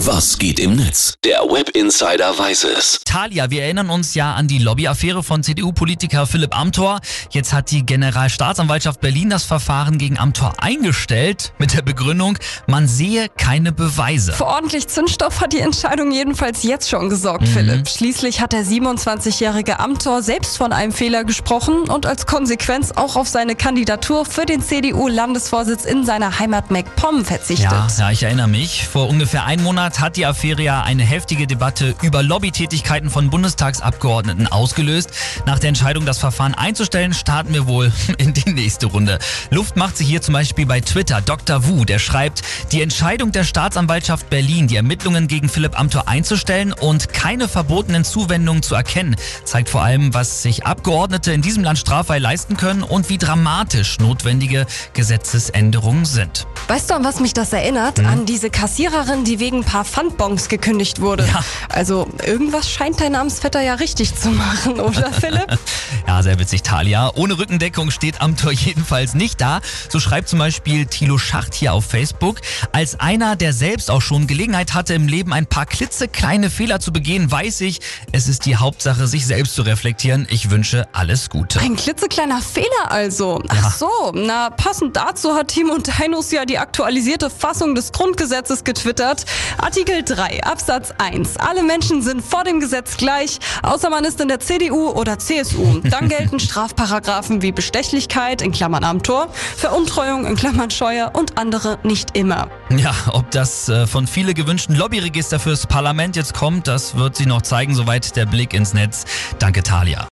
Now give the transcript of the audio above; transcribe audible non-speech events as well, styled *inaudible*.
Was geht im Netz? Der Web Insider weiß es. Talia, wir erinnern uns ja an die Lobbyaffäre von CDU-Politiker Philipp Amthor. Jetzt hat die Generalstaatsanwaltschaft Berlin das Verfahren gegen Amthor eingestellt mit der Begründung, man sehe keine Beweise. Für ordentlich Zündstoff hat die Entscheidung jedenfalls jetzt schon gesorgt, Philipp. Schließlich hat der 27-jährige Amthor selbst von einem Fehler gesprochen und als Konsequenz auch auf seine Kandidatur für den CDU-Landesvorsitz in seiner Heimat MacPom verzichtet. Ja, ja, ich erinnere mich. Vor ungefähr einem Monat hat die Affäre ja eine heftige Debatte über Lobbytätigkeiten von Bundestagsabgeordneten ausgelöst. Nach der Entscheidung, das Verfahren einzustellen, starten wir wohl *laughs* in die nächste Runde. Luft macht sich hier zum Beispiel bei Twitter. Dr. Wu, der schreibt, die Entscheidung der Staatsanwaltschaft Berlin, die Ermittlungen gegen Philipp Amthor einzustellen und keine verbotenen Zuwendungen zu erkennen, zeigt vor allem, was sich Abgeordnete in diesem Land straffrei leisten können und wie dramatisch notwendige Gesetzesänderungen sind. Weißt du, an was mich das erinnert? An diese Kassiererin, die wegen paar Pfandbons gekündigt wurde. Ja. Also irgendwas scheint dein Namensvetter ja richtig zu machen, oder *laughs* Philipp? Ja, sehr witzig, Talia. Ohne Rückendeckung steht Amthor *laughs* jedenfalls nicht da. So schreibt zum Beispiel Thilo Schacht hier auf Facebook. Als einer, der selbst auch schon Gelegenheit hatte, im Leben ein paar klitzekleine Fehler zu begehen, weiß ich, es ist die Hauptsache, sich selbst zu reflektieren. Ich wünsche alles Gute. Ein klitzekleiner Fehler also. Ach so, na passend dazu hat Timo Deinus ja die aktualisierte Fassung des Grundgesetzes getwittert. Artikel 3 Absatz 1. Alle Menschen sind vor dem Gesetz gleich, außer man ist in der CDU oder CSU. *laughs* Dann gelten Strafparagraphen wie Bestechlichkeit in Klammern Amtor, Veruntreuung in Klammern Scheuer und andere nicht immer. Ja, ob das äh, von viele gewünschten Lobbyregister fürs Parlament jetzt kommt, das wird sich noch zeigen, soweit der Blick ins Netz. Danke, Talia.